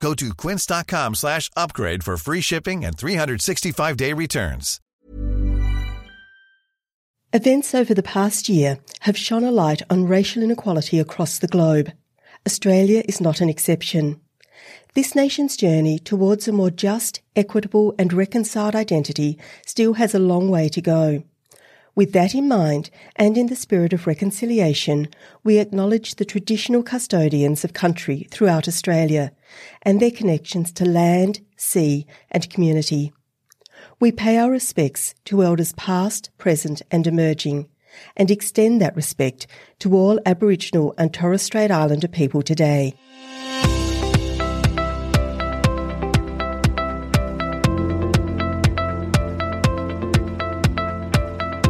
Go to quince.com slash upgrade for free shipping and 365-day returns. Events over the past year have shone a light on racial inequality across the globe. Australia is not an exception. This nation's journey towards a more just, equitable and reconciled identity still has a long way to go. With that in mind, and in the spirit of reconciliation, we acknowledge the traditional custodians of country throughout Australia and their connections to land, sea and community. We pay our respects to elders past, present and emerging, and extend that respect to all Aboriginal and Torres Strait Islander people today.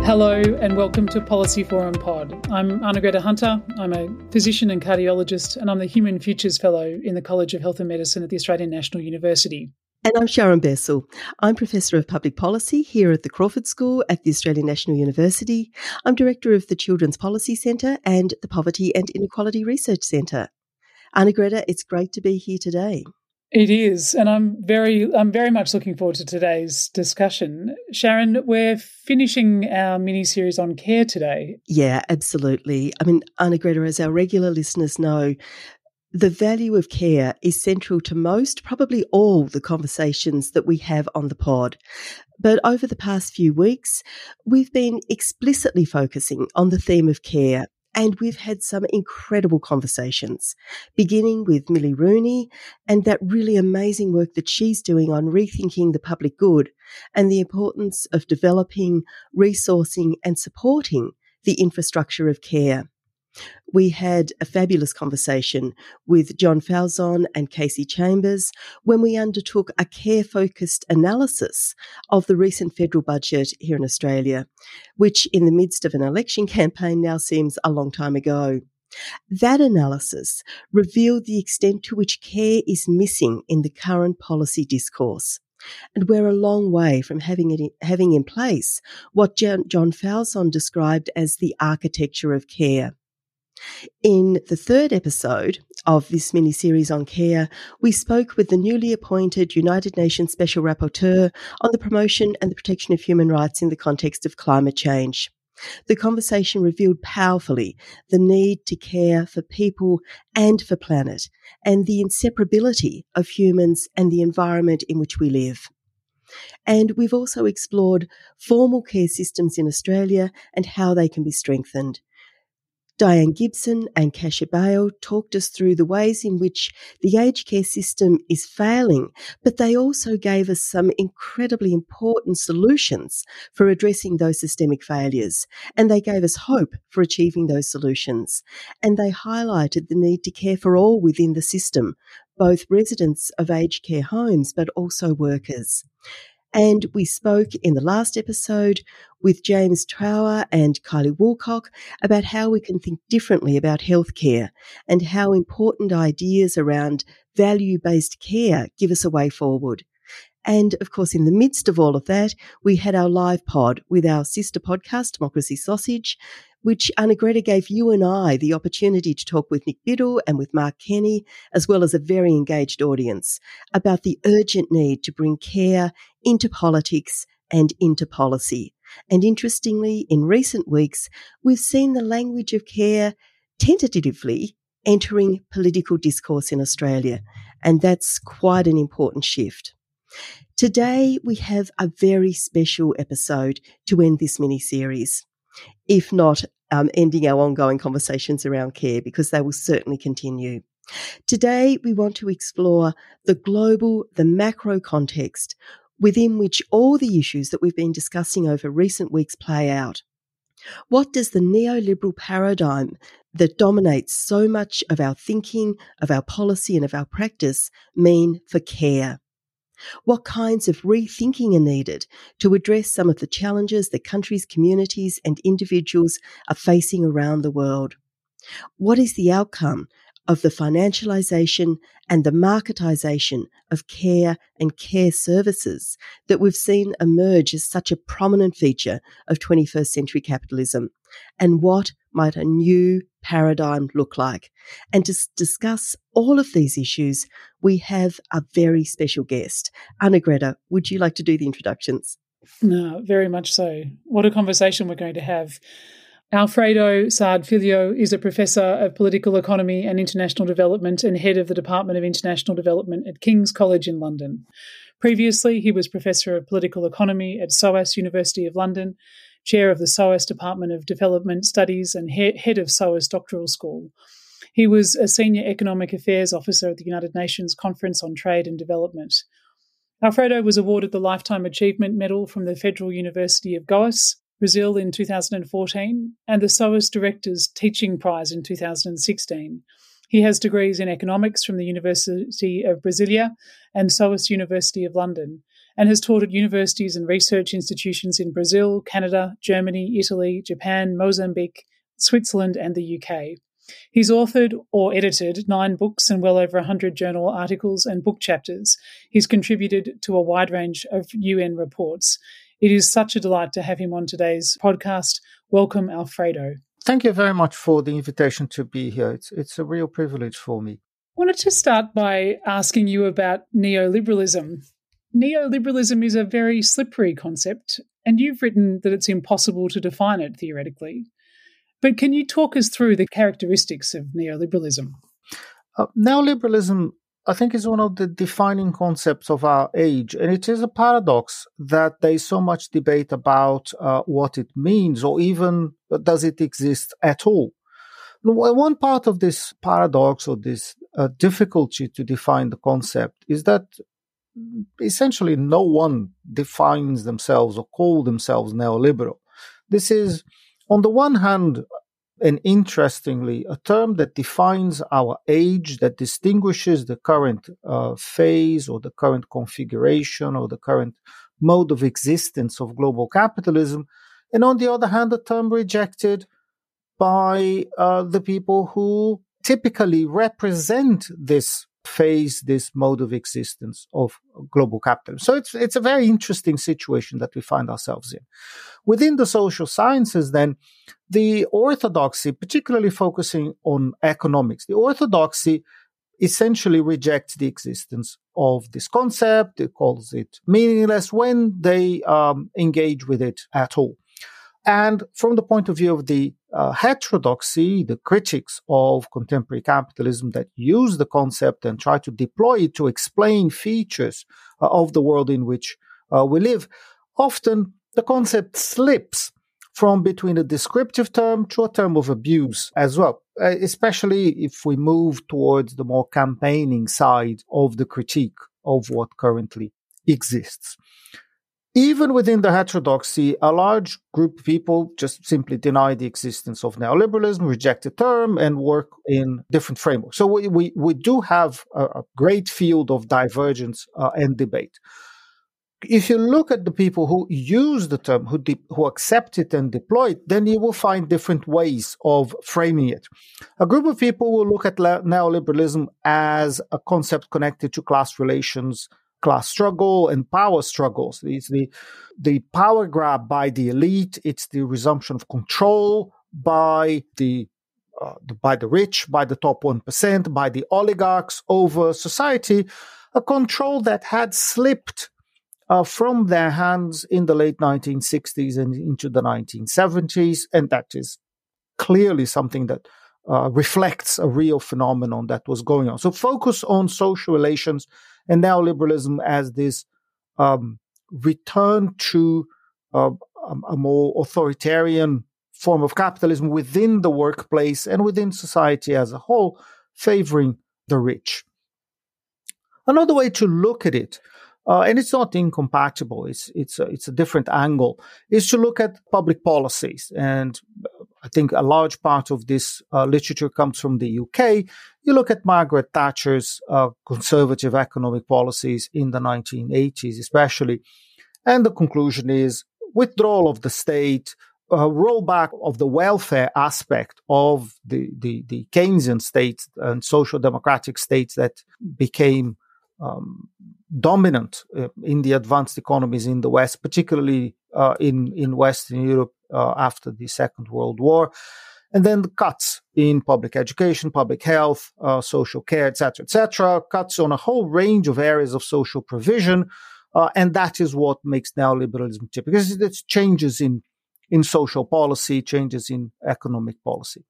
Hello and welcome to Policy Forum Pod. I'm Arnagretta Hunter. I'm a physician and cardiologist, and I'm the Human Futures Fellow in the College of Health and Medicine at the Australian National University. And I'm Sharon Bessell. I'm Professor of Public Policy here at the Crawford School at the Australian National University. I'm Director of the Children's Policy Centre and the Poverty and Inequality Research Centre. Arnagretta, it's great to be here today. It is, and I'm very, I'm very much looking forward to today's discussion. Sharon, we're finishing our mini series on care today. Yeah, absolutely. I mean, Arnagretta, as our regular listeners know, the value of care is central to most, probably all, the conversations that we have on the pod. But over the past few weeks, we've been explicitly focusing on the theme of care and we've had some incredible conversations, beginning with Millie Rooney and that really amazing work that she's doing on rethinking the public good and the importance of developing, resourcing and supporting the infrastructure of care we had a fabulous conversation with John Falzon and Kasy Chambers when we undertook a care focused analysis of the recent federal budget here in Australia, which in the midst of an election campaign now seems a long time ago. That analysis revealed the extent to which care is missing in the current policy discourse. And we're a long way from having it, having in place what John Falzon described as the architecture of care. In the third episode of this mini series on care, we spoke with the newly appointed United Nations Special Rapporteur on the promotion and the protection of human rights in the context of climate change. The conversation revealed powerfully the need to care for people and for planet and the inseparability of humans and the environment in which we live. And we've also explored formal care systems in Australia and how they can be strengthened. Diane Gibson and Kasia Bail talked us through the ways in which the aged care system is failing, but they also gave us some incredibly important solutions for addressing those systemic failures. And they gave us hope for achieving those solutions. And they highlighted the need to care for all within the system, both residents of aged care homes, but also workers. And we spoke in the last episode with James Trower and Kylie Woolcock about how we can think differently about healthcare and how important ideas around value based care give us a way forward. And of course, in the midst of all of that, we had our live pod with our sister podcast, Democracy Sausage, which Arnagretta gave you and I the opportunity to talk with Nick Biddle and with Mark Kenny, as well as a very engaged audience, about the urgent need to bring care into politics and into policy. And interestingly, in recent weeks, we've seen the language of care tentatively entering political discourse in Australia. And that's quite an important shift. Today, we have a very special episode to end this mini series if not um, ending our ongoing conversations around care, because they will certainly continue. Today, we want to explore the global, the macro context within which all the issues that we've been discussing over recent weeks play out. What does the neoliberal paradigm that dominates so much of our thinking, of our policy, and of our practice mean for care? What kinds of rethinking are needed to address some of the challenges that countries, communities, and individuals are facing around the world? What is the outcome of the financialization and the marketization of care and care services that we've seen emerge as such a prominent feature of 21st century capitalism? And what might a new paradigm look like? And to discuss all of these issues, we have a very special guest. Arnagretta, would you like to do the introductions? No, very much so. What a conversation we're going to have. Alfredo Saad Filho is a professor of political economy and international development and head of the Department of International Development at King's College in London. Previously, he was professor of political economy at SOAS University of London, chair of the SOAS Department of Development Studies, and head of SOAS Doctoral School. He was a senior economic affairs officer at the United Nations Conference on Trade and Development. Alfredo was awarded the Lifetime Achievement Medal from the Federal University of Goiás Brazil in 2014, and the SOAS Directors Teaching Prize in 2016. He has degrees in economics from the University of Brasilia and SOAS University of London, and has taught at universities and research institutions in Brazil, Canada, Germany, Italy, Japan, Mozambique, Switzerland, and the UK. He's authored or edited nine books and well over 100 journal articles and book chapters. He's contributed to a wide range of UN reports. It is such a delight to have him on today's podcast. Welcome, Alfredo. Thank you very much for the invitation to be here. It's, it's a real privilege for me. I wanted to start by asking you about neoliberalism. Neoliberalism is a very slippery concept, and you've written that it's impossible to define it theoretically. But can you talk us through the characteristics of neoliberalism? Uh, neoliberalism I think is one of the defining concepts of our age. And it is a paradox that there is so much debate about uh, what it means or even uh, does it exist at all. One part of this paradox or this uh, difficulty to define the concept is that essentially no one defines themselves or call themselves neoliberal. This is, on the one hand, and interestingly, a term that defines our age, that distinguishes the current uh, phase or the current configuration or the current mode of existence of global capitalism. And on the other hand, a term rejected by uh, the people who typically represent this phase, this mode of existence of global capitalism. So it's, it's a very interesting situation that we find ourselves in. Within the social sciences, then, the orthodoxy, particularly focusing on economics, the orthodoxy essentially rejects the existence of this concept. It calls it meaningless when they um, engage with it at all. And from the point of view of the uh, heterodoxy, the critics of contemporary capitalism that use the concept and try to deploy it to explain features uh, of the world in which uh, we live, often the concept slips from between a descriptive term to a term of abuse as well, uh, especially if we move towards the more campaigning side of the critique of what currently exists. Even within the heterodoxy, a large group of people just simply deny the existence of neoliberalism, reject the term, and work in different frameworks. So we, we, we do have a, a great field of divergence uh, and debate. If you look at the people who use the term, who, de- who accept it and deploy it, then you will find different ways of framing it. A group of people will look at neoliberalism as a concept connected to class relations, class struggle and power struggles. It's the, the power grab by the elite. It's the resumption of control by the, uh, by the rich, by the top 1%, by the oligarchs over society, a control that had slipped uh, from their hands in the late 1960s and into the 1970s. And that is clearly something that uh, reflects a real phenomenon that was going on. So focus on social relations and neoliberalism as this um, return to uh, a more authoritarian form of capitalism within the workplace and within society as a whole, favoring the rich. Another way to look at it, uh, and it's not incompatible, it's, it's, a, it's a different angle, is to look at public policies. And I think a large part of this uh, literature comes from the UK. You look at Margaret Thatcher's uh, conservative economic policies in the 1980s, especially, and the conclusion is withdrawal of the state, rollback of the welfare aspect of the, the, the Keynesian states and social democratic states that became um, dominant uh, in the advanced economies in the West, particularly in in Western Europe uh, after the Second World War, and then the cuts in public education, public health, uh, social care, etc., etc. Cuts on a whole range of areas of social provision, uh, and that is what makes neoliberalism typical. Because it's changes in in social policy, changes in economic policy.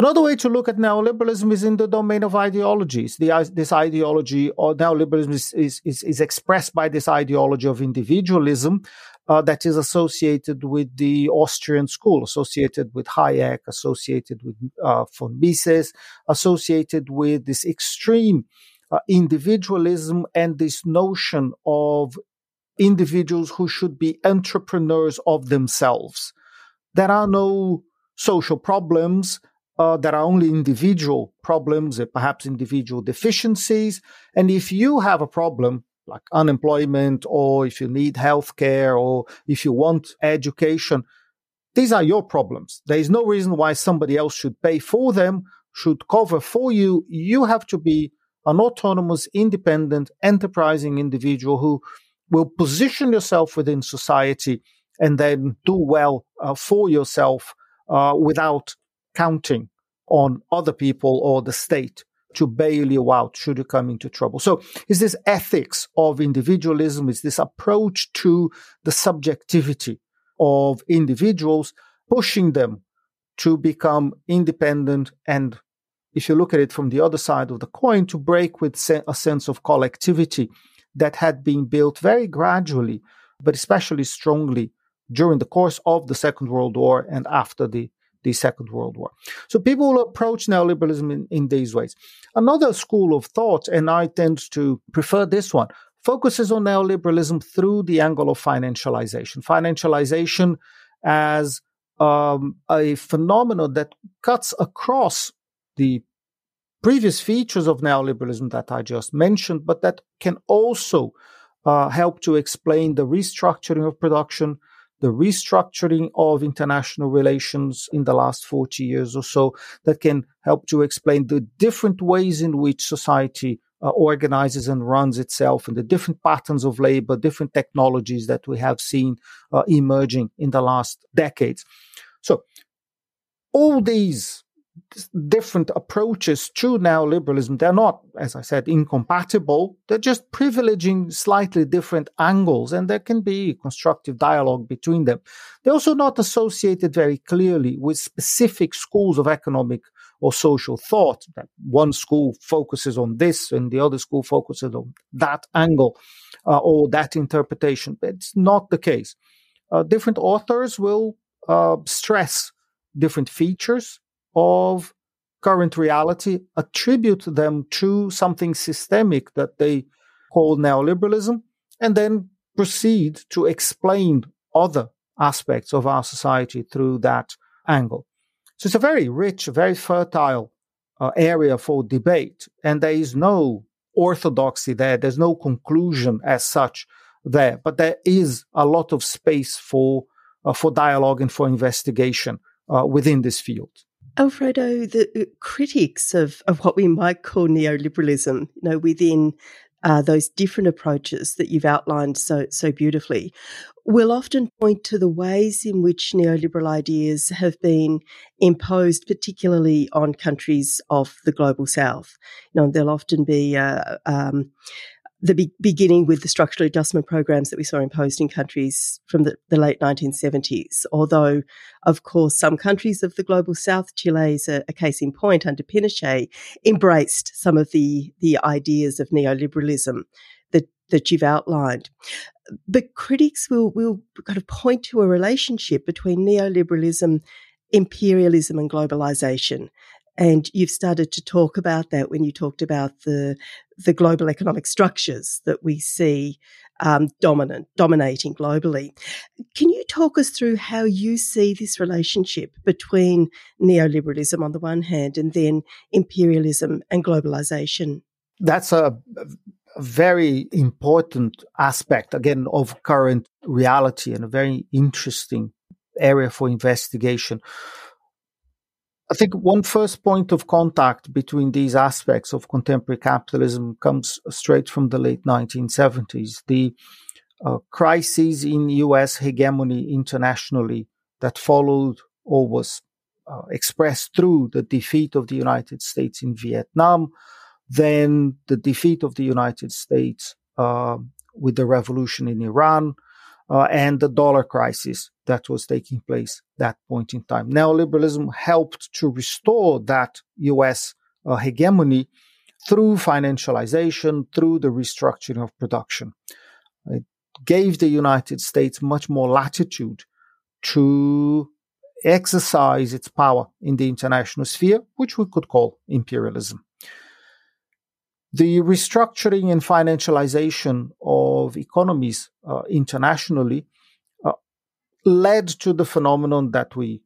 Another way to look at neoliberalism is in the domain of ideologies. The, this ideology or neoliberalism is, is, is, is, expressed by this ideology of individualism uh, that is associated with the Austrian school, associated with Hayek, associated with uh, von Mises, associated with this extreme uh, individualism and this notion of individuals who should be entrepreneurs of themselves. There are no social problems. Uh, there are only individual problems, uh, perhaps individual deficiencies. And if you have a problem like unemployment, or if you need health care, or if you want education, these are your problems. There is no reason why somebody else should pay for them, should cover for you. You have to be an autonomous, independent, enterprising individual who will position yourself within society and then do well uh, for yourself uh, without counting on other people or the state to bail you out should you come into trouble. So is this ethics of individualism, is this approach to the subjectivity of individuals, pushing them to become independent and if you look at it from the other side of the coin, to break with a sense of collectivity that had been built very gradually, but especially strongly during the course of the Second World War and after the, the Second World War. So people will approach neoliberalism in, in these ways. Another school of thought, and I tend to prefer this one, focuses on neoliberalism through the angle of financialization. Financialization as um, a phenomenon that cuts across the previous features of neoliberalism that I just mentioned, but that can also uh, help to explain the restructuring of production, the restructuring of international relations in the last 40 years or so, that can help to explain the different ways in which society uh, organizes and runs itself and the different patterns of labor, different technologies that we have seen uh, emerging in the last decades. So, all these different approaches to neoliberalism. They're not, as I said, incompatible. They're just privileging slightly different angles, and there can be constructive dialogue between them. They're also not associated very clearly with specific schools of economic or social thought. That one school focuses on this and the other school focuses on that angle uh, or that interpretation. It's not the case. Uh, different authors will uh, stress different features of current reality, attribute them to something systemic that they call neoliberalism, and then proceed to explain other aspects of our society through that angle. So it's a very rich, very fertile uh, area for debate, and there is no orthodoxy there. There's no conclusion as such there, but there is a lot of space for uh, for dialogue and for investigation uh, within this field. Alfredo, the uh, critics of, of what we might call neoliberalism, you know, within uh, those different approaches that you've outlined so so beautifully, will often point to the ways in which neoliberal ideas have been imposed, particularly on countries of the global south. You know, there'll often be uh, um, the be- beginning with the structural adjustment programs that we saw imposed in countries from the, the, late 1970s. Although, of course, some countries of the global south, Chile is a, a, case in point under Pinochet, embraced some of the, the ideas of neoliberalism that, that you've outlined. But critics will, will kind of point to a relationship between neoliberalism imperialism and globalization. And you've started to talk about that when you talked about the, the global economic structures that we see um, dominant, dominating globally. Can you talk us through how you see this relationship between neoliberalism on the one hand and then imperialism and globalization? That's a very important aspect, again, of current reality and a very interesting area for investigation. I think one first point of contact between these aspects of contemporary capitalism comes straight from the late 1970s. The uh, crises in US hegemony internationally that followed or was uh, expressed through the defeat of the United States in Vietnam, then the defeat of the United States uh, with the revolution in Iran, uh, and the dollar crisis that was taking place that point in time. Neoliberalism helped to restore that US uh, hegemony through financialization, through the restructuring of production. It gave the United States much more latitude to exercise its power in the international sphere, which we could call imperialism. The restructuring and financialization of economies uh, internationally uh, led to the phenomenon that we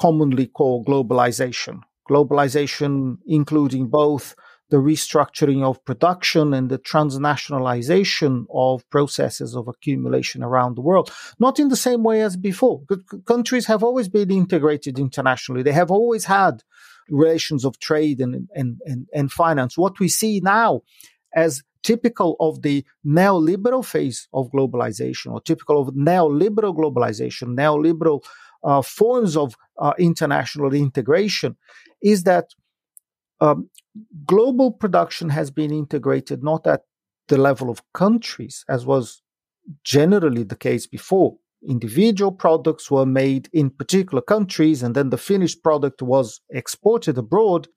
commonly call globalization. Globalization, including both the restructuring of production and the transnationalization of processes of accumulation around the world. Not in the same way as before. Countries have always been integrated internationally. They have always had relations of trade and, and, and, and finance. What we see now as typical of the neoliberal phase of globalization or typical of neoliberal globalization, neoliberal uh, forms of uh, international integration is that um, global production has been integrated not at the level of countries, as was generally the case before, individual products were made in particular countries and then the finished product was exported abroad,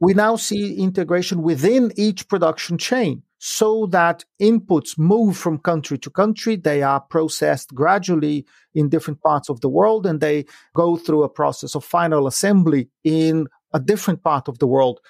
we now see integration within each production chain so that inputs move from country to country. They are processed gradually in different parts of the world and they go through a process of final assembly in a different part of the world,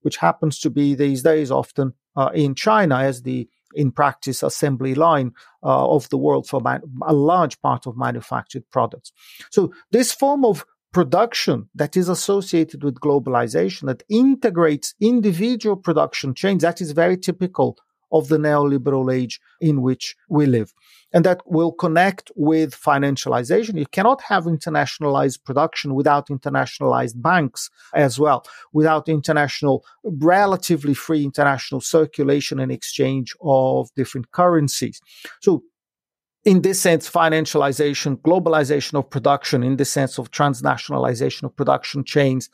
which happens to be these days often uh, in China as the in practice assembly line uh, of the world for man- a large part of manufactured products. So this form of production that is associated with globalization that integrates individual production chains that is very typical of the neoliberal age in which we live. And that will connect with financialization. You cannot have internationalized production without internationalized banks as well, without international, relatively free international circulation and exchange of different currencies. So in this sense, financialization, globalization of production, in the sense of transnationalization of production chains,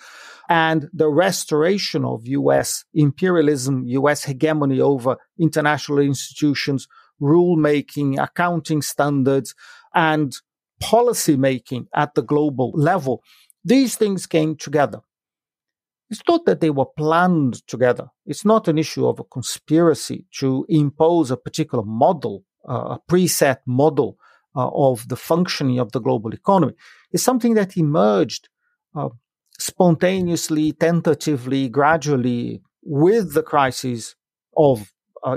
and the restoration of US imperialism, US hegemony over international institutions, rule making, accounting standards, and policy making at the global level. These things came together. It's not that they were planned together. It's not an issue of a conspiracy to impose a particular model uh, a preset model uh, of the functioning of the global economy It's something that emerged uh, spontaneously, tentatively, gradually with the crisis of uh,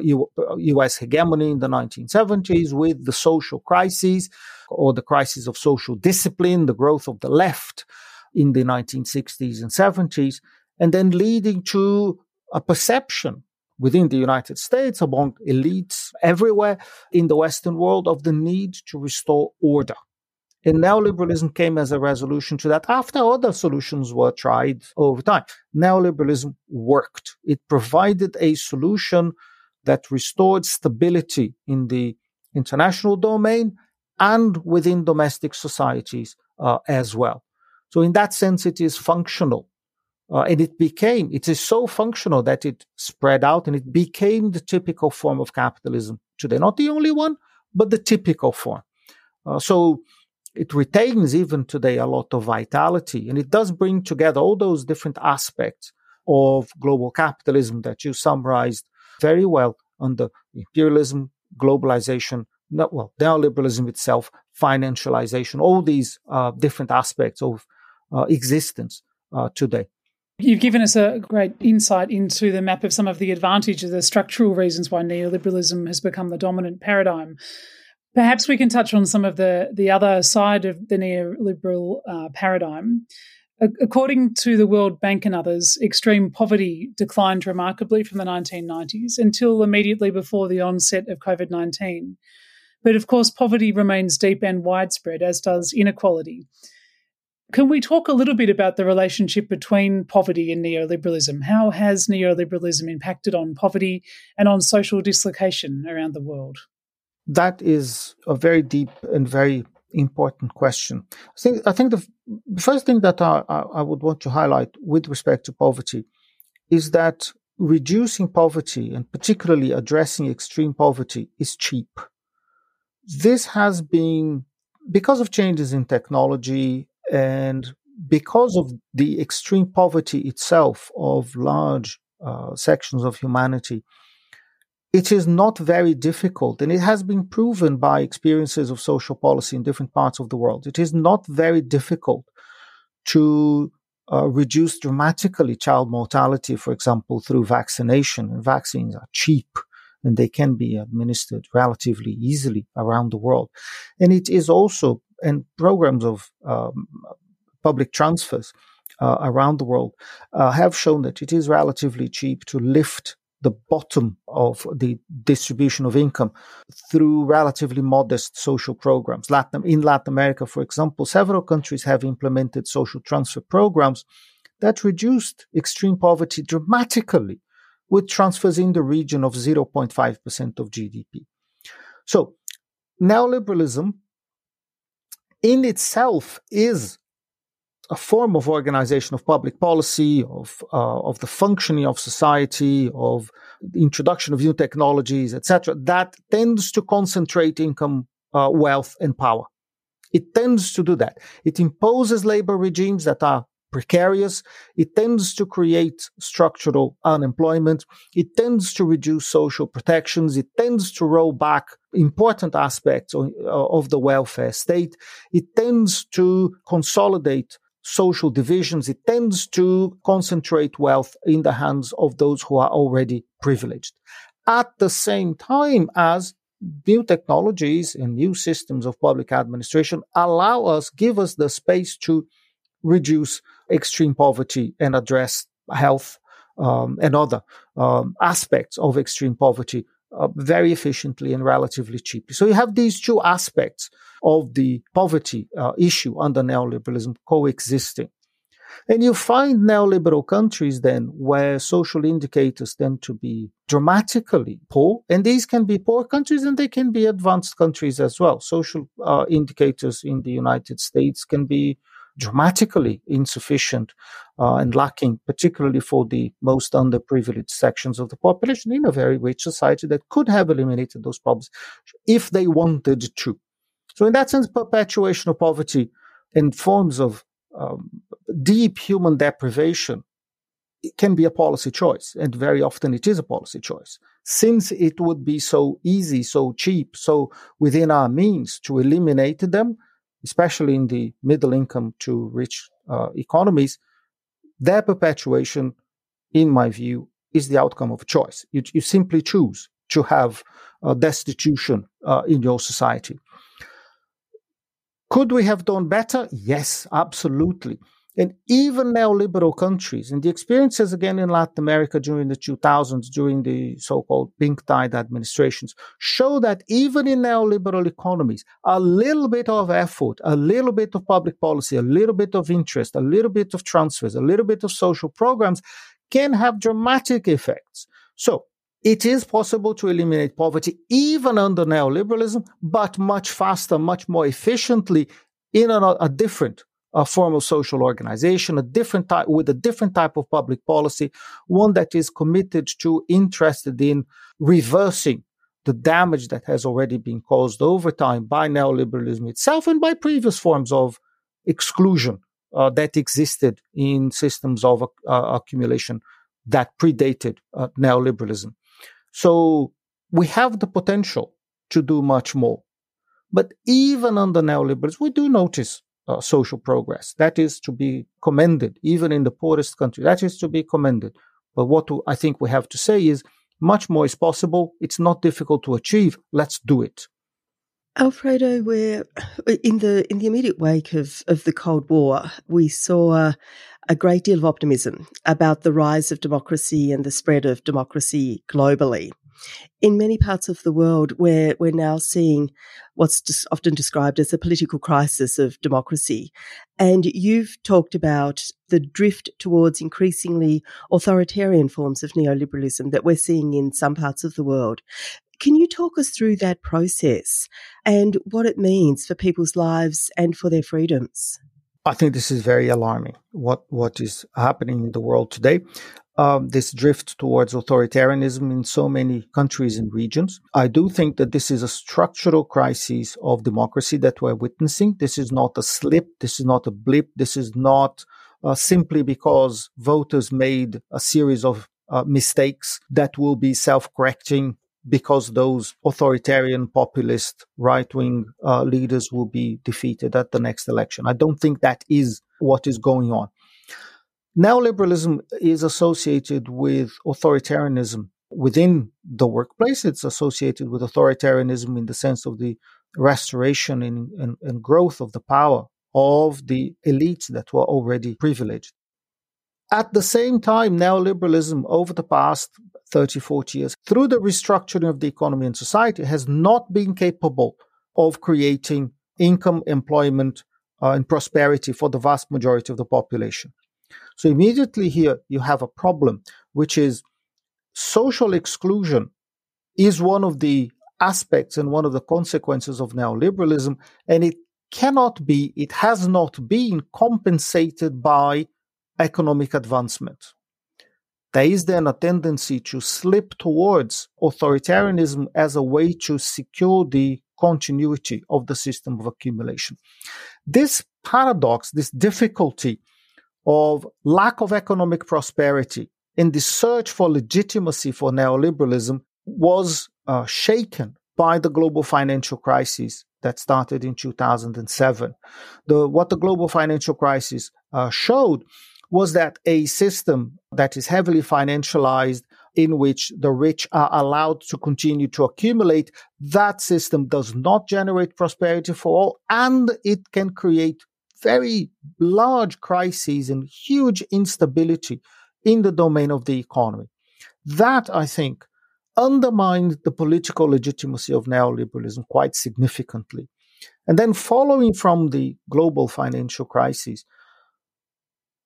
US hegemony in the 1970s, with the social crises or the crisis of social discipline, the growth of the left in the 1960s and 70s, and then leading to a perception within the United States, among elites everywhere in the Western world, of the need to restore order. And neoliberalism came as a resolution to that after other solutions were tried over time. Neoliberalism worked. It provided a solution that restored stability in the international domain and within domestic societies uh, as well. So, in that sense, it is functional. Uh, and it became, it is so functional that it spread out and it became the typical form of capitalism today. Not the only one, but the typical form. Uh, so it retains even today a lot of vitality and it does bring together all those different aspects of global capitalism that you summarized very well under imperialism, globalization, well, neoliberalism itself, financialization, all these uh, different aspects of uh, existence uh, today. You've given us a great insight into the map of some of the advantages, the structural reasons why neoliberalism has become the dominant paradigm. Perhaps we can touch on some of the, the other side of the neoliberal uh, paradigm. According to the World Bank and others, extreme poverty declined remarkably from the 1990s until immediately before the onset of COVID 19. But of course, poverty remains deep and widespread, as does inequality. Can we talk a little bit about the relationship between poverty and neoliberalism? How has neoliberalism impacted on poverty and on social dislocation around the world? That is a very deep and very important question. I think, I think the, first thing that I, I would want to highlight with respect to poverty is that reducing poverty and particularly addressing extreme poverty is cheap. This has been because of changes in technology and because of the extreme poverty itself of large uh, sections of humanity, it is not very difficult, and it has been proven by experiences of social policy in different parts of the world. It is not very difficult to uh, reduce dramatically child mortality, for example, through vaccination. And vaccines are cheap and they can be administered relatively easily around the world. And it is also and programs of um, public transfers uh, around the world uh, have shown that it is relatively cheap to lift the bottom of the distribution of income through relatively modest social programs. Latin, in Latin America, for example, several countries have implemented social transfer programs that reduced extreme poverty dramatically with transfers in the region of 0.5% of GDP. So, neoliberalism in itself is a form of organization of public policy, of uh, of the functioning of society, of the introduction of new technologies, etc. That tends to concentrate income, uh, wealth, and power. It tends to do that. It imposes labor regimes that are precarious. It tends to create structural unemployment. It tends to reduce social protections. It tends to roll back important aspects of, of the welfare state. It tends to consolidate social divisions. It tends to concentrate wealth in the hands of those who are already privileged. At the same time as new technologies and new systems of public administration allow us, give us the space to reduce extreme poverty and address health um, and other um, aspects of extreme poverty uh, very efficiently and relatively cheaply. So you have these two aspects of the poverty uh, issue under neoliberalism coexisting. And you find neoliberal countries then where social indicators tend to be dramatically poor. And these can be poor countries and they can be advanced countries as well. Social uh, indicators in the United States can be dramatically insufficient uh, and lacking, particularly for the most underprivileged sections of the population in a very rich society that could have eliminated those problems if they wanted to. So, in that sense, perpetuation of poverty in forms of um, deep human deprivation can be a policy choice, and very often it is a policy choice. Since it would be so easy, so cheap, so within our means to eliminate them, especially in the middle income to rich uh, economies, their perpetuation, in my view, is the outcome of choice. You, you simply choose to have uh, destitution uh, in your society. Could we have done better? Yes, absolutely. And even neoliberal countries, and the experiences again in Latin America during the 2000s, during the so called pink tide administrations, show that even in neoliberal economies, a little bit of effort, a little bit of public policy, a little bit of interest, a little bit of transfers, a little bit of social programs can have dramatic effects. So, it is possible to eliminate poverty even under neoliberalism, but much faster, much more efficiently in a, a different a form of social organization, a different type with a different type of public policy, one that is committed to, interested in reversing the damage that has already been caused over time by neoliberalism itself and by previous forms of exclusion uh, that existed in systems of uh, accumulation that predated uh, neoliberalism. So we have the potential to do much more. But even under neoliberalism, we do notice uh, social progress. That is to be commended, even in the poorest country. That is to be commended. But what I think we have to say is much more is possible. It's not difficult to achieve. Let's do it. Alfredo, we're in the in the immediate wake of, of the Cold War, we saw a great deal of optimism about the rise of democracy and the spread of democracy globally. In many parts of the world, we're, we're now seeing what's often described as a political crisis of democracy. And you've talked about the drift towards increasingly authoritarian forms of neoliberalism that we're seeing in some parts of the world. Can you talk us through that process and what it means for people's lives and for their freedoms? I think this is very alarming. What what is happening in the world today? Um, this drift towards authoritarianism in so many countries and regions. I do think that this is a structural crisis of democracy that we're witnessing. This is not a slip. This is not a blip. This is not uh, simply because voters made a series of uh, mistakes that will be self-correcting because those authoritarian populist right wing uh, leaders will be defeated at the next election. I don't think that is what is going on. Neoliberalism is associated with authoritarianism within the workplace. It's associated with authoritarianism in the sense of the restoration and, and, and growth of the power of the elites that were already privileged. At the same time, neoliberalism over the past 30, 40 years, through the restructuring of the economy and society, has not been capable of creating income, employment, uh, and prosperity for the vast majority of the population. So immediately here you have a problem, which is social exclusion is one of the aspects and one of the consequences of neoliberalism, and it cannot be, it has not been compensated by economic advancement there is then a tendency to slip towards authoritarianism as a way to secure the continuity of the system of accumulation. This paradox, this difficulty of lack of economic prosperity in the search for legitimacy for neoliberalism was uh, shaken by the global financial crisis that started in 2007. The, what the global financial crisis uh, showed was that a system that is heavily financialized in which the rich are allowed to continue to accumulate, that system does not generate prosperity for all and it can create very large crises and huge instability in the domain of the economy. That, I think, undermined the political legitimacy of neoliberalism quite significantly. And then, following from the global financial crisis,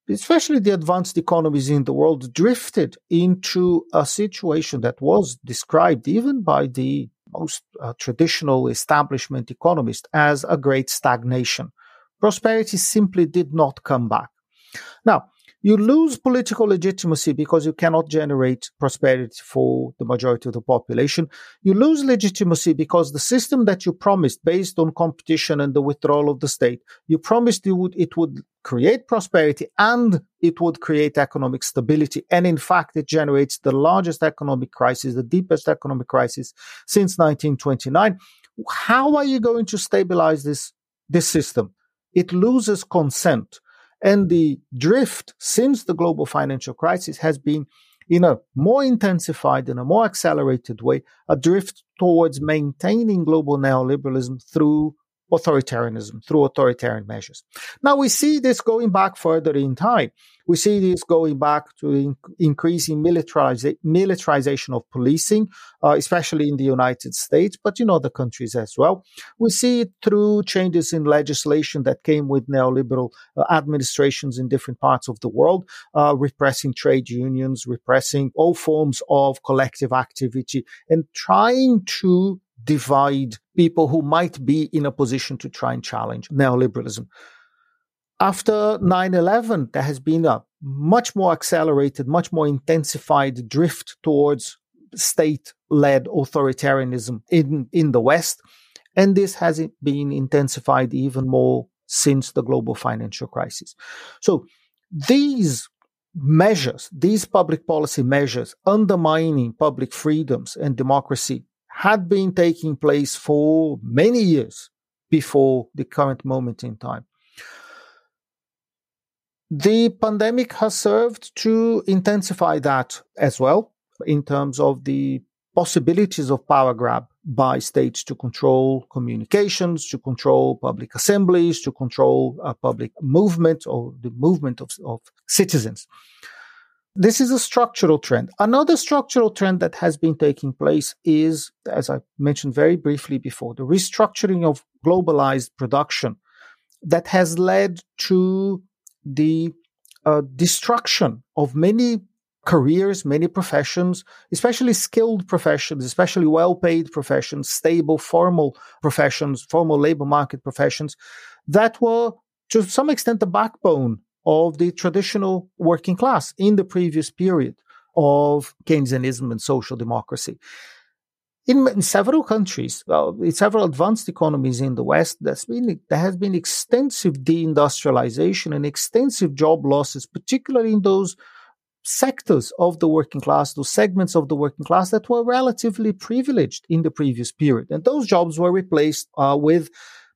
especially the advanced economies in the world, drifted into a situation that was described even by the most uh, traditional establishment economists as a great stagnation. Prosperity simply did not come back. Now, you lose political legitimacy because you cannot generate prosperity for the majority of the population. You lose legitimacy because the system that you promised based on competition and the withdrawal of the state, you promised you would, it would create prosperity and it would create economic stability. And in fact, it generates the largest economic crisis, the deepest economic crisis since 1929. How are you going to stabilize this, this system? It loses consent and the drift since the global financial crisis has been in a more intensified and a more accelerated way, a drift towards maintaining global neoliberalism through authoritarianism, through authoritarian measures. Now we see this going back further in time. We see this going back to in- increasing militariza- militarization of policing, uh, especially in the United States, but in other countries as well. We see it through changes in legislation that came with neoliberal uh, administrations in different parts of the world, uh, repressing trade unions, repressing all forms of collective activity, and trying to divide people who might be in a position to try and challenge neoliberalism. After 9 11, there has been a much more accelerated, much more intensified drift towards state led authoritarianism in, in the West. And this has been intensified even more since the global financial crisis. So these measures, these public policy measures undermining public freedoms and democracy had been taking place for many years before the current moment in time. The pandemic has served to intensify that as well in terms of the possibilities of power grab by states to control communications, to control public assemblies, to control a public movement or the movement of, of citizens. This is a structural trend. Another structural trend that has been taking place is, as I mentioned very briefly before, the restructuring of globalized production that has led to the uh, destruction of many careers, many professions, especially skilled professions, especially well paid professions, stable, formal professions, formal labor market professions that were to some extent the backbone of the traditional working class in the previous period of Keynesianism and social democracy. In, in several countries, uh, in several advanced economies in the West, been, there has been extensive deindustrialization and extensive job losses, particularly in those sectors of the working class, those segments of the working class that were relatively privileged in the previous period. And those jobs were replaced uh, with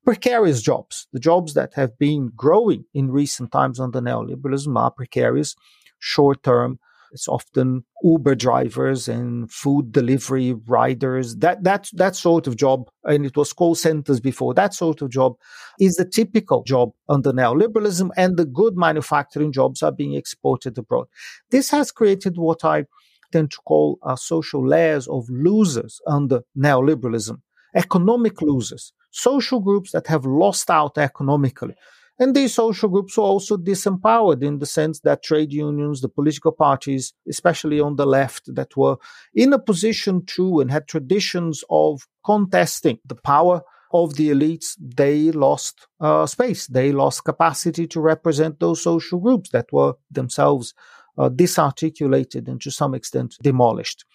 precarious jobs. The jobs that have been growing in recent times under neoliberalism are precarious, short term. It's often Uber drivers and food delivery riders. That that that sort of job, and it was call centers before. That sort of job is the typical job under neoliberalism, and the good manufacturing jobs are being exported abroad. This has created what I tend to call a social layers of losers under neoliberalism, economic losers social groups that have lost out economically. And these social groups were also disempowered in the sense that trade unions, the political parties, especially on the left, that were in a position to and had traditions of contesting the power of the elites, they lost uh, space. They lost capacity to represent those social groups that were themselves uh, disarticulated and to some extent demolished.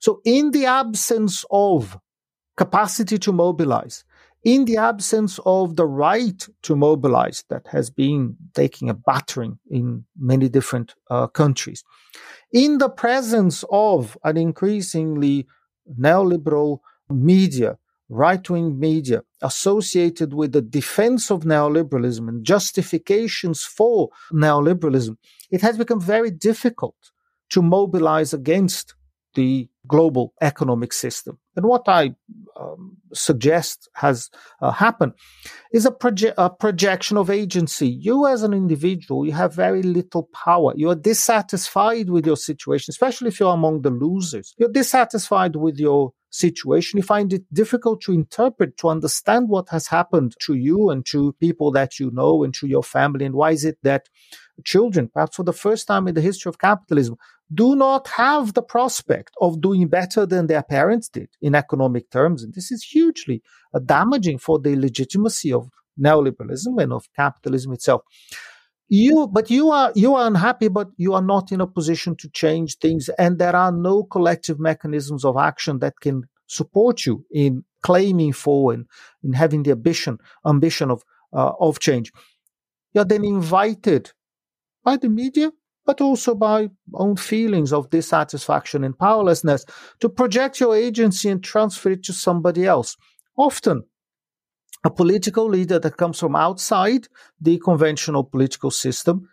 So, in the absence of capacity to mobilize, in the absence of the right to mobilize that has been taking a battering in many different uh, countries, in the presence of an increasingly neoliberal media, right wing media associated with the defense of neoliberalism and justifications for neoliberalism, it has become very difficult to mobilize against the global economic system. And what I um, suggest has uh, happened is a, proje- a projection of agency. You, as an individual, you have very little power. You are dissatisfied with your situation, especially if you're among the losers. You're dissatisfied with your situation. You find it difficult to interpret, to understand what has happened to you and to people that you know and to your family. And why is it that children, perhaps for the first time in the history of capitalism, do not have the prospect of doing better than their parents did in economic terms. And this is hugely uh, damaging for the legitimacy of neoliberalism and of capitalism itself. You, but you are, you are unhappy, but you are not in a position to change things. And there are no collective mechanisms of action that can support you in claiming for and in having the ambition, ambition of, uh, of change. You're then invited by the media but also by own feelings of dissatisfaction and powerlessness to project your agency and transfer it to somebody else. Often, a political leader that comes from outside the conventional political system.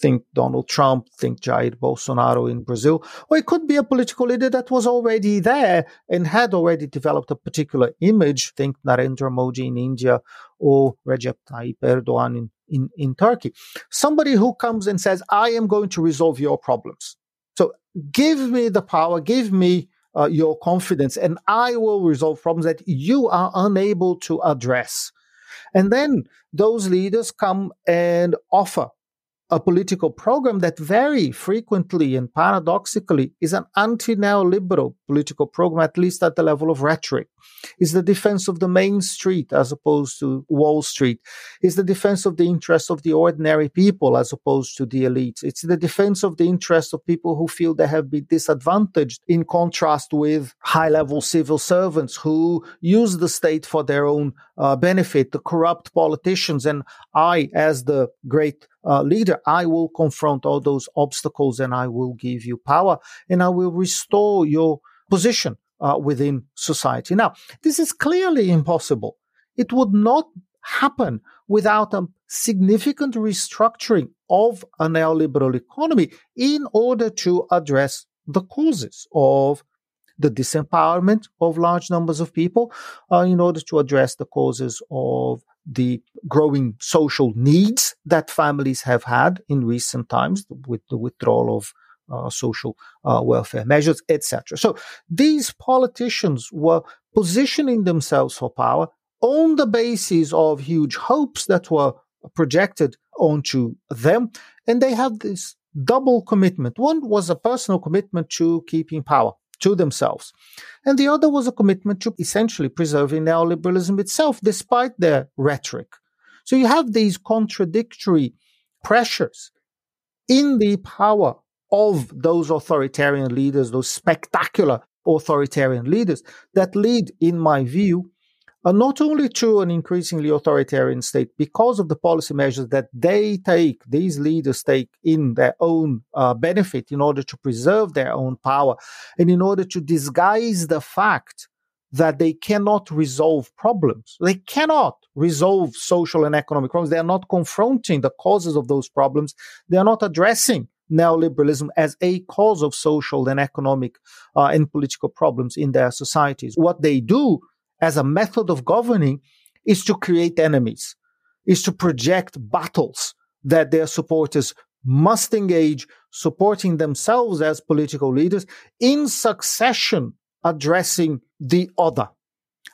Think Donald Trump, think Jair Bolsonaro in Brazil, or it could be a political leader that was already there and had already developed a particular image. Think Narendra Modi in India or Recep Tayyip Erdogan in in, in Turkey. Somebody who comes and says, I am going to resolve your problems. So give me the power, give me uh, your confidence, and I will resolve problems that you are unable to address. And then those leaders come and offer a political program that very frequently and paradoxically is an anti neoliberal political program, at least at the level of rhetoric. Is the defense of the main street as opposed to Wall Street. Is the defense of the interests of the ordinary people as opposed to the elites. It's the defense of the interests of people who feel they have been disadvantaged in contrast with high level civil servants who use the state for their own uh, benefit, the corrupt politicians. And I, as the great uh, leader, I will confront all those obstacles and I will give you power and I will restore your position uh, within society. Now, this is clearly impossible. It would not happen without a significant restructuring of a neoliberal economy in order to address the causes of the disempowerment of large numbers of people, uh, in order to address the causes of the growing social needs that families have had in recent times with the withdrawal of social uh, welfare measures, etc. So these politicians were positioning themselves for power on the basis of huge hopes that were projected onto them. And they had this double commitment. One was a personal commitment to keeping power to themselves. And the other was a commitment to essentially preserving neoliberalism itself, despite their rhetoric. So you have these contradictory pressures in the power of those authoritarian leaders, those spectacular authoritarian leaders that lead, in my view, uh, not only to an increasingly authoritarian state because of the policy measures that they take, these leaders take in their own uh, benefit in order to preserve their own power and in order to disguise the fact that they cannot resolve problems. They cannot resolve social and economic problems. They are not confronting the causes of those problems. They are not addressing neoliberalism as a cause of social and economic uh, and political problems in their societies. What they do as a method of governing is to create enemies, is to project battles that their supporters must engage, supporting themselves as political leaders in succession addressing the other.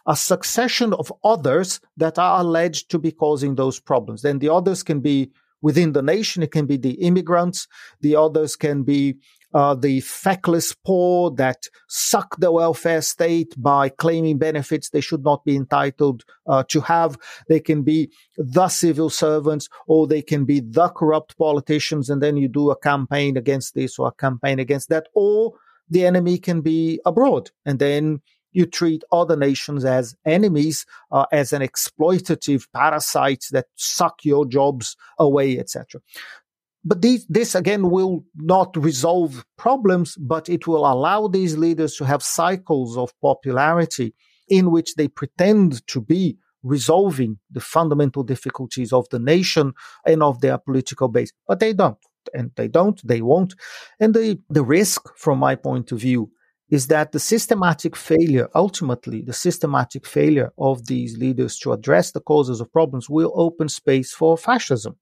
A succession of others that are alleged to be causing those problems. Then the others can be within the nation. It can be the immigrants. The others can be uh, the feckless poor that suck the welfare state by claiming benefits they should not be entitled uh, to have. They can be the civil servants or they can be the corrupt politicians. And then you do a campaign against this or a campaign against that. Or the enemy can be abroad. And then you treat other nations as enemies, uh, as an exploitative parasite that suck your jobs away, etc. But these, this again will not resolve problems, but it will allow these leaders to have cycles of popularity in which they pretend to be resolving the fundamental difficulties of the nation and of their political base. But they don't. And they don't, they won't. And the, the risk, from my point of view, is that the systematic failure, ultimately, the systematic failure of these leaders to address the causes of problems will open space for fascism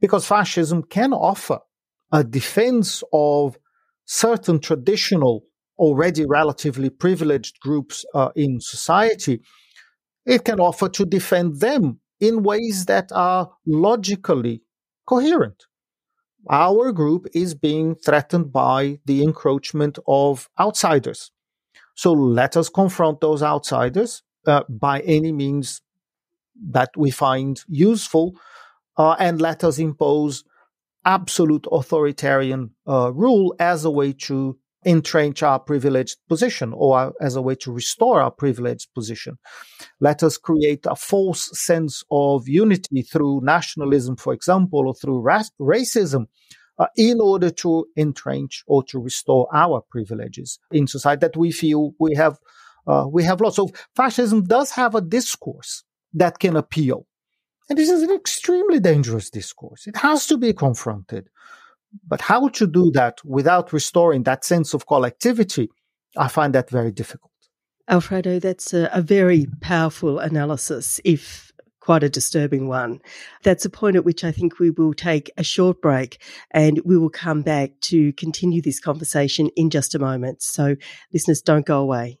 because fascism can offer a defense of certain traditional, already relatively privileged groups uh, in society. It can offer to defend them in ways that are logically coherent. Our group is being threatened by the encroachment of outsiders. So let us confront those outsiders uh, by any means that we find useful uh, and let us impose absolute authoritarian uh, rule as a way to entrench our privileged position or as a way to restore our privileged position. Let us create a false sense of unity through nationalism, for example, or through ra- racism. Uh, in order to entrench or to restore our privileges in society that we feel we have uh, we have lost. So fascism does have a discourse that can appeal and this is an extremely dangerous discourse. It has to be confronted. But how to do that without restoring that sense of collectivity, I find that very difficult. Alfredo, that's a, a very powerful analysis, if quite a disturbing one. That's a point at which I think we will take a short break and we will come back to continue this conversation in just a moment. So, listeners, don't go away.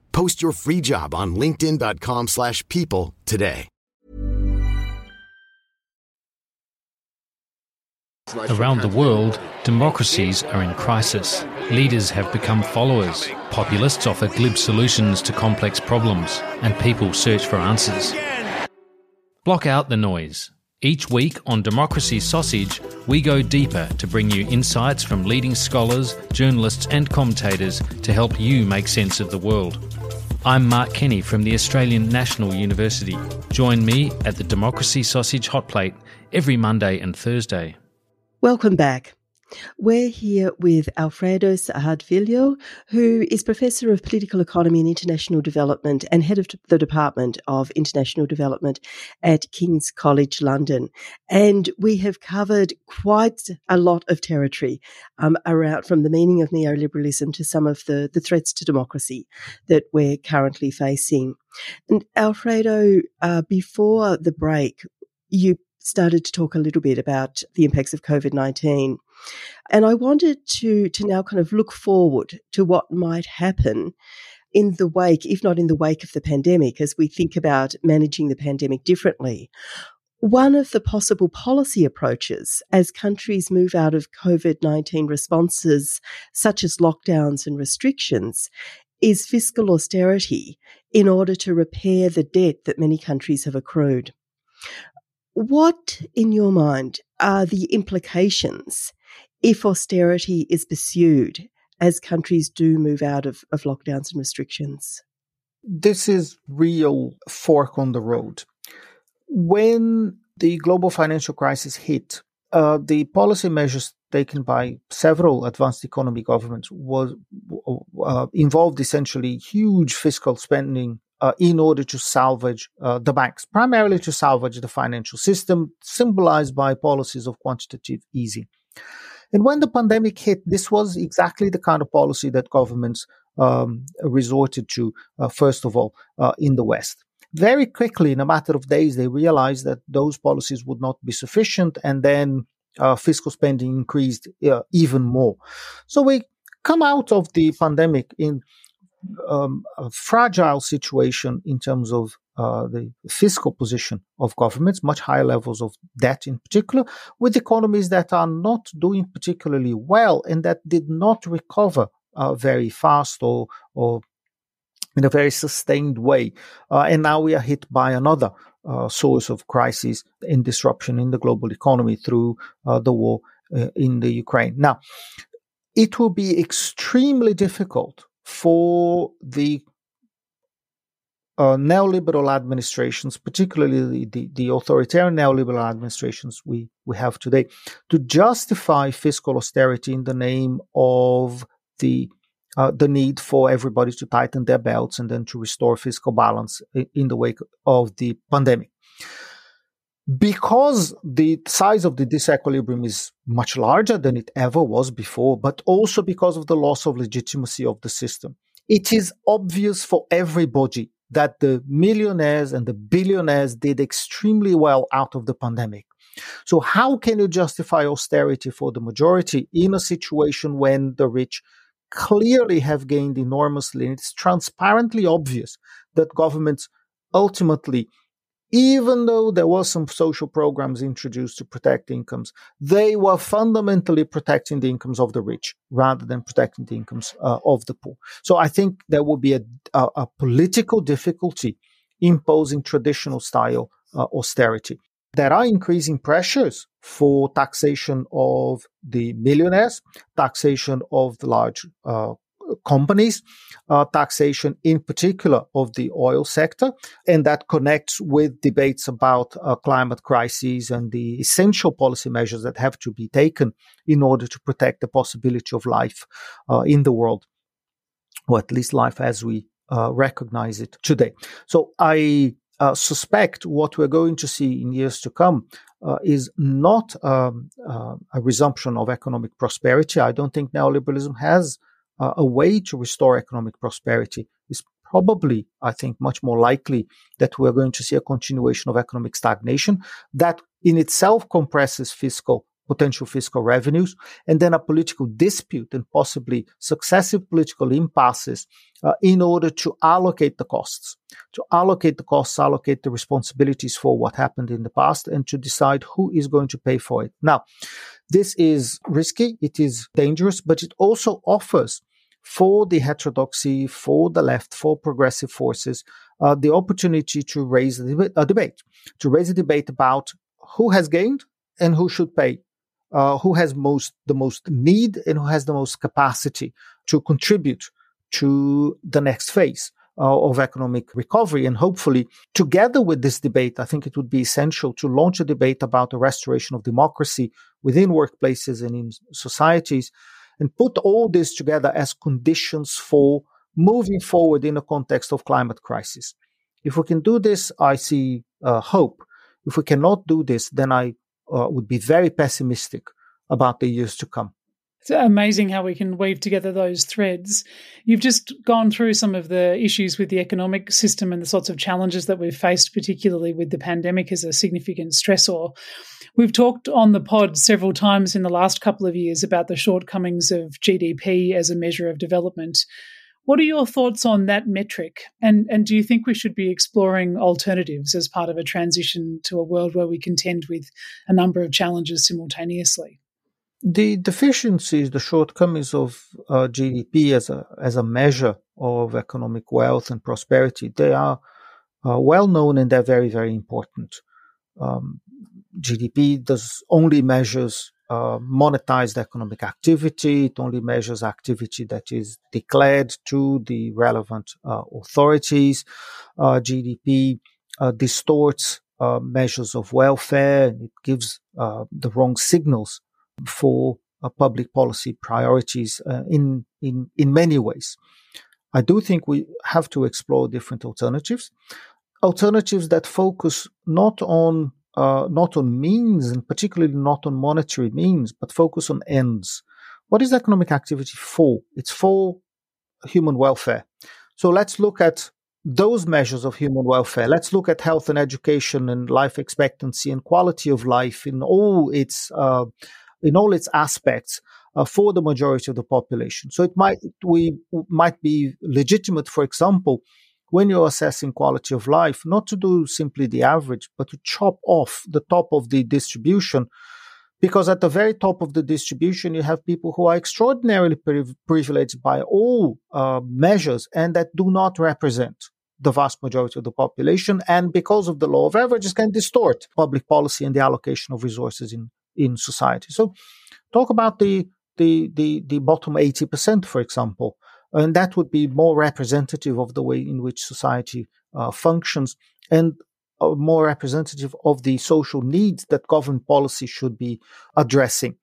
Post your free job on linkedin.com slash people today. Around the world, democracies are in crisis. Leaders have become followers. Populists offer glib solutions to complex problems, and people search for answers. Block out the noise. Each week on Democracy Sausage, we go deeper to bring you insights from leading scholars, journalists, and commentators to help you make sense of the world. I'm Mark Kenny from the Australian National University. Join me at the Democracy Sausage Hot Plate every Monday and Thursday. Welcome back. We're here with Alfredo Saad who is Professor of Political Economy and International Development and Head of the Department of International Development at King's College London. And we have covered quite a lot of territory um, around from the meaning of neoliberalism to some of the, the threats to democracy that we're currently facing. And Alfredo, uh, before the break, you started to talk a little bit about the impacts of COVID 19. And I wanted to, to now kind of look forward to what might happen in the wake, if not in the wake of the pandemic, as we think about managing the pandemic differently. One of the possible policy approaches as countries move out of COVID 19 responses, such as lockdowns and restrictions, is fiscal austerity in order to repair the debt that many countries have accrued. What, in your mind, are the implications if austerity is pursued as countries do move out of, of lockdowns and restrictions? This is real fork on the road. When the global financial crisis hit, uh, the policy measures taken by several advanced economy governments was uh, involved essentially huge fiscal spending uh, in order to salvage uh, the banks, primarily to salvage the financial system, symbolized by policies of quantitative easing. And when the pandemic hit, this was exactly the kind of policy that governments um, resorted to, uh, first of all, uh, in the West. Very quickly, in a matter of days, they realized that those policies would not be sufficient, and then uh, fiscal spending increased uh, even more. So we come out of the pandemic in um, a fragile situation in terms of uh, the fiscal position of governments, much higher levels of debt in particular, with economies that are not doing particularly well and that did not recover uh, very fast or, or in a very sustained way. Uh, and now we are hit by another uh, source of crisis and disruption in the global economy through uh, the war uh, in the Ukraine. Now, it will be extremely difficult for the uh, neoliberal administrations, particularly the, the, the, authoritarian neoliberal administrations we, we have today, to justify fiscal austerity in the name of the uh, the need for everybody to tighten their belts and then to restore fiscal balance in, in the wake of the pandemic. Because the size of the disequilibrium is much larger than it ever was before, but also because of the loss of legitimacy of the system, it is obvious for everybody that the millionaires and the billionaires did extremely well out of the pandemic. So, how can you justify austerity for the majority in a situation when the rich clearly have gained enormously? And it's transparently obvious that governments ultimately even though there were some social programs introduced to protect incomes, they were fundamentally protecting the incomes of the rich rather than protecting the incomes uh, of the poor. So I think there will be a, a, a political difficulty imposing traditional style uh, austerity. There are increasing pressures for taxation of the millionaires, taxation of the large uh, companies, uh, taxation in particular of the oil sector, and that connects with debates about uh, climate crises and the essential policy measures that have to be taken in order to protect the possibility of life uh, in the world, or at least life as we uh, recognize it today. So I uh, suspect what we're going to see in years to come uh, is not um, uh, a resumption of economic prosperity. I don't think neoliberalism has uh, a way to restore economic prosperity is probably, I think, much more likely that we're going to see a continuation of economic stagnation that in itself compresses fiscal potential fiscal revenues, and then a political dispute and possibly successive political impasses uh, in order to allocate the costs, to allocate the costs, allocate the responsibilities for what happened in the past, and to decide who is going to pay for it. Now, this is risky, it is dangerous, but it also offers for the heterodoxy, for the left, for progressive forces, uh, the opportunity to raise a debate, a debate, to raise a debate about who has gained and who should pay, uh, who has most the most need and who has the most capacity to contribute to the next phase uh, of economic recovery. And hopefully, together with this debate, I think it would be essential to launch a debate about the restoration of democracy within workplaces and in societies and put all this together as conditions for moving forward in the context of climate crisis. If we can do this, I see uh, hope. If we cannot do this, then I uh, would be very pessimistic about the years to come. It's amazing how we can weave together those threads. You've just gone through some of the issues with the economic system and the sorts of challenges that we've faced, particularly with the pandemic as a significant stressor. We've talked on the pod several times in the last couple of years about the shortcomings of GDP as a measure of development. What are your thoughts on that metric? And, and do you think we should be exploring alternatives as part of a transition to a world where we contend with a number of challenges simultaneously? The deficiencies, the shortcomings of uh, GDP as a as a measure of economic wealth and prosperity, they are uh, well known and they're very very important. Um, GDP does only measures uh, monetized economic activity. It only measures activity that is declared to the relevant uh, authorities. Uh, GDP uh, distorts measures of welfare. It gives the wrong signals for public policy priorities in, in, in many ways. I do think we have to explore different alternatives, alternatives that focus not on uh, not on means and particularly not on monetary means, but focus on ends. What is economic activity for? It's for human welfare. So let's look at those measures of human welfare. Let's look at health and education and life expectancy and quality of life in all its uh, in all its aspects uh, for the majority of the population. So it might we might be legitimate, for example, when you're assessing quality of life, not to do simply the average, but to chop off the top of the distribution. Because at the very top of the distribution, you have people who are extraordinarily privileged by all uh, measures and that do not represent the vast majority of the population. And because of the law of averages, can distort public policy and the allocation of resources in, in society. So, talk about the the the, the bottom eighty percent, for example. And that would be more representative of the way in which society uh, functions and uh, more representative of the social needs that government policy should be addressing.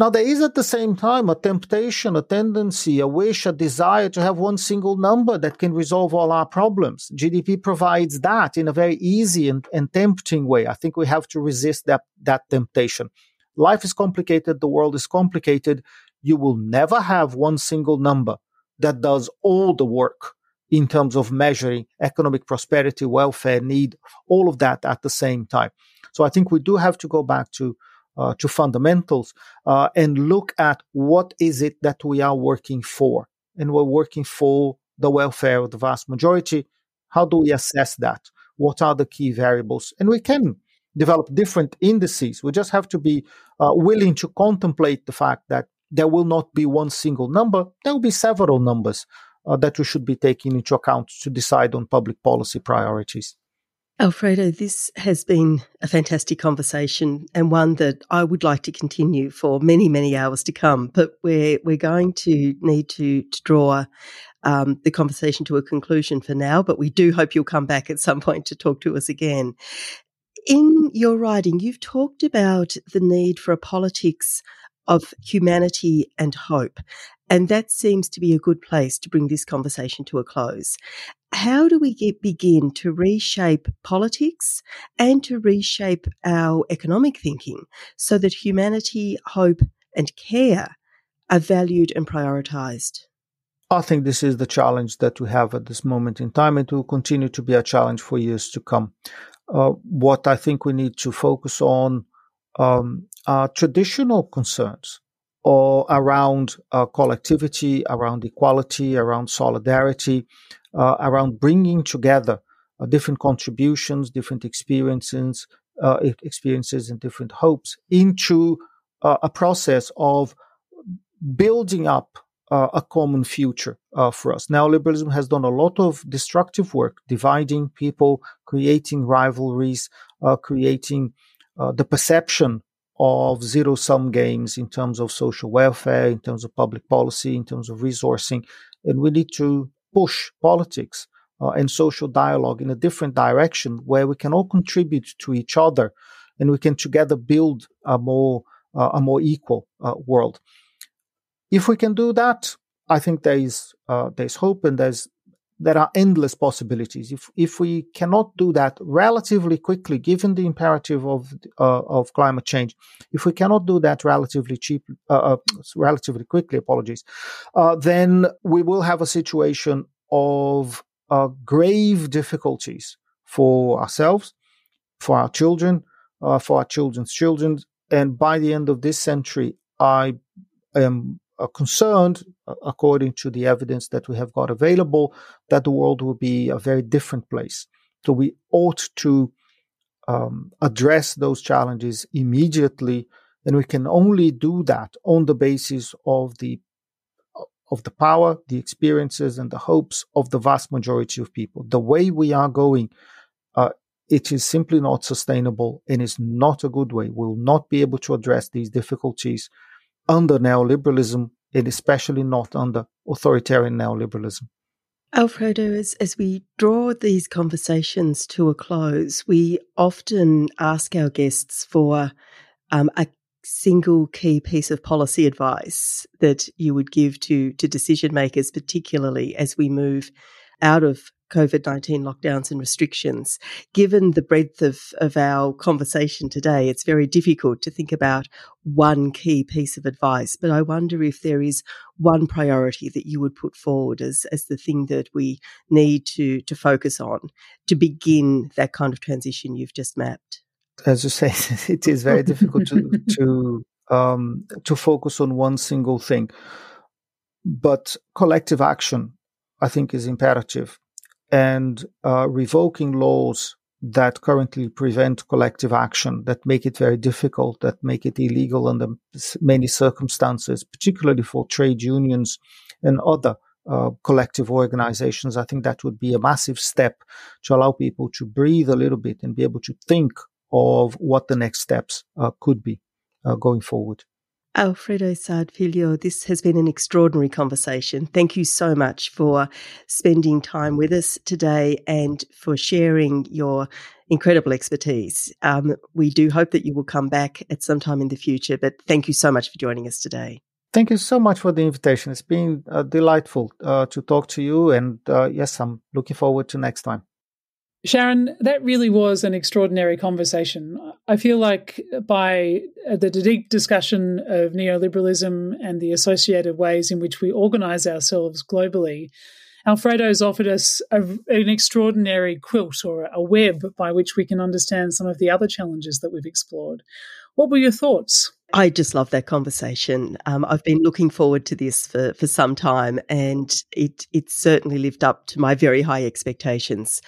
Now, there is at the same time a temptation, a tendency, a wish, a desire to have one single number that can resolve all our problems. GDP provides that in a very easy and, and tempting way. I think we have to resist that, that temptation. Life is complicated, the world is complicated you will never have one single number that does all the work in terms of measuring economic prosperity, welfare, need, all of that at the same time. So I think we do have to go back to uh, to fundamentals uh, and look at what is it that we are working for, and we're working for the welfare of the vast majority. How do we assess that? What are the key variables? And we can develop different indices. We just have to be uh, willing to contemplate the fact that there will not be one single number, there will be several numbers uh, that we should be taking into account to decide on public policy priorities. Alfredo, this has been a fantastic conversation and one that I would like to continue for many, many hours to come. But we're we're going to need to, to draw um, the conversation to a conclusion for now. But we do hope you'll come back at some point to talk to us again. In your writing, you've talked about the need for a politics of humanity and hope. And that seems to be a good place to bring this conversation to a close. How do we get, begin to reshape politics and to reshape our economic thinking so that humanity, hope, and care are valued and prioritized? I think this is the challenge that we have at this moment in time, and it will continue to be a challenge for years to come. Uh, what I think we need to focus on um, uh, traditional concerns or around uh, collectivity, around equality, around solidarity, uh, around bringing together uh, different contributions, different experiences, uh, experiences and different hopes into uh, a process of building up a common future for us. Neoliberalism has done a lot of destructive work, dividing people, creating rivalries, creating uh, the perception of zero sum games in terms of social welfare, in terms of public policy, in terms of resourcing. And we need to push politics uh, and social dialogue in a different direction where we can all contribute to each other and we can together build a more, uh, a more equal uh, world. If we can do that, I think there is, uh, there's hope and there's there are endless possibilities. If if we cannot do that relatively quickly, given the imperative of uh, of climate change, if we cannot do that relatively cheap, uh, uh, relatively quickly, apologies, uh, then we will have a situation of uh, grave difficulties for ourselves, for our children, uh, for our children's children, and by the end of this century, I am uh, concerned, uh, according to the evidence that we have got available, that the world will be a very different place. So we ought to um, address those challenges immediately, and we can only do that on the basis of the of the power, the experiences, and the hopes of the vast majority of people. The way we are going, uh, it is simply not sustainable and is not a good way. We will not be able to address these difficulties under neoliberalism and especially not under authoritarian neoliberalism. Alfredo, as, as we draw these conversations to a close, we often ask our guests for um, a single key piece of policy advice that you would give to, to decision makers, particularly as we move out of COVID 19 lockdowns and restrictions. Given the breadth of, of our conversation today, it's very difficult to think about one key piece of advice. But I wonder if there is one priority that you would put forward as, as the thing that we need to, to focus on to begin that kind of transition you've just mapped. As you say, it is very difficult to, to, um, to focus on one single thing. But collective action, I think, is imperative and uh, revoking laws that currently prevent collective action, that make it very difficult, that make it illegal under many circumstances, particularly for trade unions and other uh, collective organizations. I think that would be a massive step to allow people to breathe a little bit and be able to think of what the next steps uh, could be uh, going forward. Alfredo Saad Filho, this has been an extraordinary conversation. Thank you so much for spending time with us today and for sharing your incredible expertise. Um, we do hope that you will come back at some time in the future, but thank you so much for joining us today. Thank you so much for the invitation. It's been uh, delightful uh, to talk to you. And uh, yes, I'm looking forward to next time. Sharon, that really was an extraordinary conversation. I feel like by uh, the deep discussion of neoliberalism and the associated ways in which we organize ourselves globally, Alfredo's offered us a, an extraordinary quilt or a web by which we can understand some of the other challenges that we've explored. What were your thoughts? I just love that conversation. Um, I've been looking forward to this for, for some time, and it it certainly lived up to my very high expectations.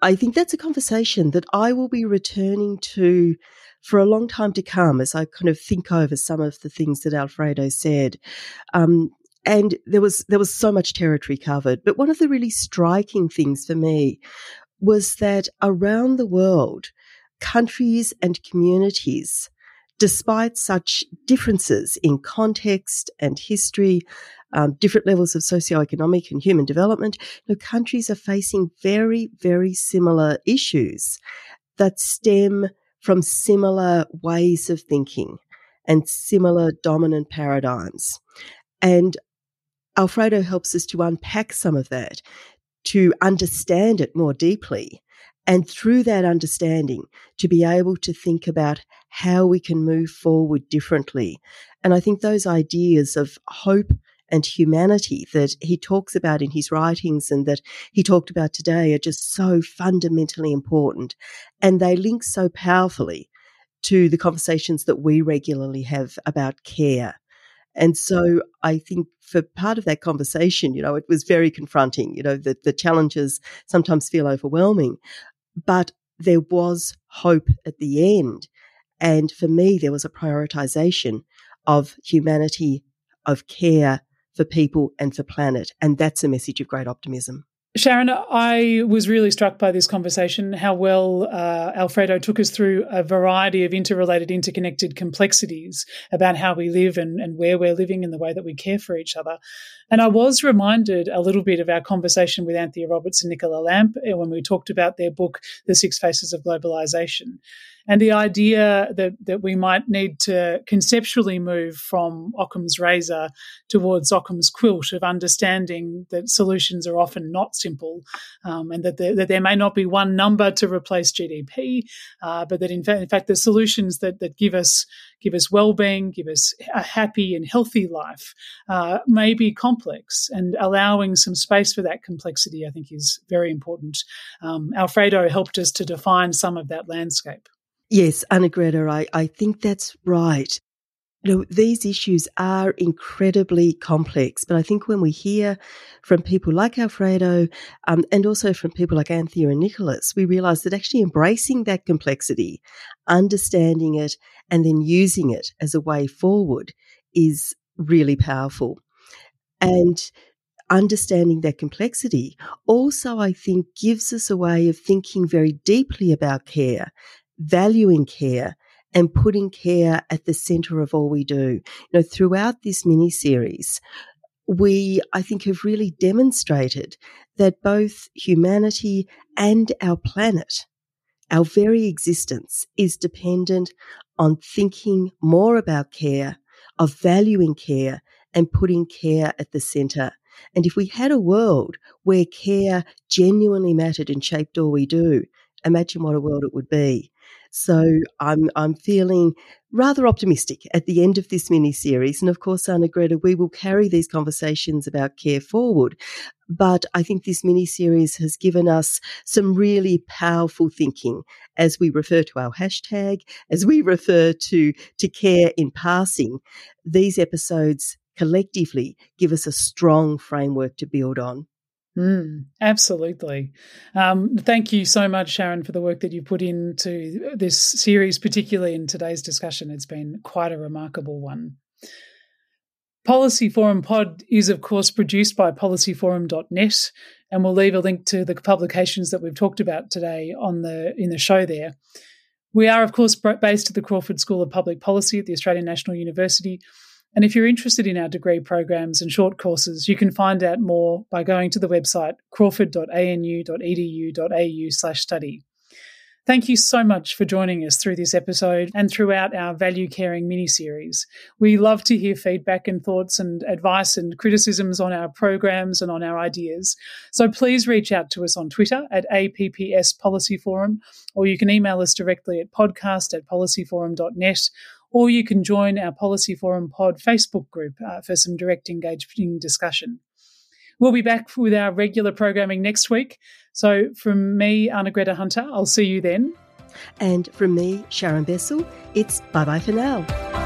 I think that's a conversation that I will be returning to for a long time to come as I kind of think over some of the things that Alfredo said. Um, and there was there was so much territory covered, but one of the really striking things for me was that around the world, countries and communities despite such differences in context and history, um, different levels of socioeconomic and human development, know, countries are facing very, very similar issues that stem from similar ways of thinking and similar dominant paradigms. And Alfredo helps us to unpack some of that, to understand it more deeply, and through that understanding, to be able to think about how we can move forward differently. And I think those ideas of hope and humanity that he talks about in his writings and that he talked about today are just so fundamentally important. And they link so powerfully to the conversations that we regularly have about care. And so I think for part of that conversation, you know, it was very confronting. You know, the, the challenges sometimes feel overwhelming, but there was hope at the end. And for me, there was a prioritization of humanity, of care for people and for planet. And that's a message of great optimism. Sharon, I was really struck by this conversation, how well uh, Alfredo took us through a variety of interrelated, interconnected complexities about how we live and, and where we're living and the way that we care for each other. And I was reminded a little bit of our conversation with Anthea Roberts and Nicolas Lamp uh, when we talked about their book, The Six Faces of Globalization and the idea that that we might need to conceptually move from Occam's razor towards Occam's quilt of understanding that solutions are often not simple, um, and that there, that there may not be one number to replace GDP, uh, but that in fact, in fact, the solutions that that give us give us well-being, give us a happy and healthy life, uh, may be complex, and allowing some space for that complexity, I think, is very important. Um, Alfredo helped us to define some of that landscape. Yes, Arnagretta, I, I think that's right. You know, these issues are incredibly complex, but I think when we hear from people like Alfredo um, and also from people like Anthea and Nicolas, we realize that actually embracing that complexity, understanding it, and then using it as a way forward is really powerful. And understanding that complexity also, I think, gives us a way of thinking very deeply about care valuing care and putting care at the center of all we do. You know, throughout this mini series, we, I think, have really demonstrated that both humanity and our planet, our very existence is dependent on thinking more about care, of valuing care and putting care at the center. And if we had a world where care genuinely mattered and shaped all we do, imagine what a world it would be. So I'm I'm feeling rather optimistic at the end of this mini series. And of course, Arnagretta, we will carry these conversations about care forward. But I think this mini series has given us some really powerful thinking as we refer to our hashtag, as we refer to, to care in passing. These episodes collectively give us a strong framework to build on. Mm, absolutely. Um, thank you so much, Sharon, for the work that you put into this series, particularly in today's discussion. It's been quite a remarkable one. Policy Forum Pod is, of course, produced by policyforum.net, and we'll leave a link to the publications that we've talked about today on the in the show there. We are, of course, based at the Crawford School of Public Policy at the Australian National University, and if you're interested in our degree programs and short courses, you can find out more by going to the website crawford.anu.edu.au slash study. Thank you so much for joining us through this episode and throughout our value caring mini series. We love to hear feedback and thoughts and advice and criticisms on our programs and on our ideas. So please reach out to us on Twitter at APPS Policy Forum, or you can email us directly at podcast at policyforum.net or you can join our Policy Forum Pod Facebook group uh, for some direct engaging discussion. We'll be back with our regular programming next week. So, from me, Arnagretta Hunter, I'll see you then. And from me, Sharon Bessell, it's bye bye for now.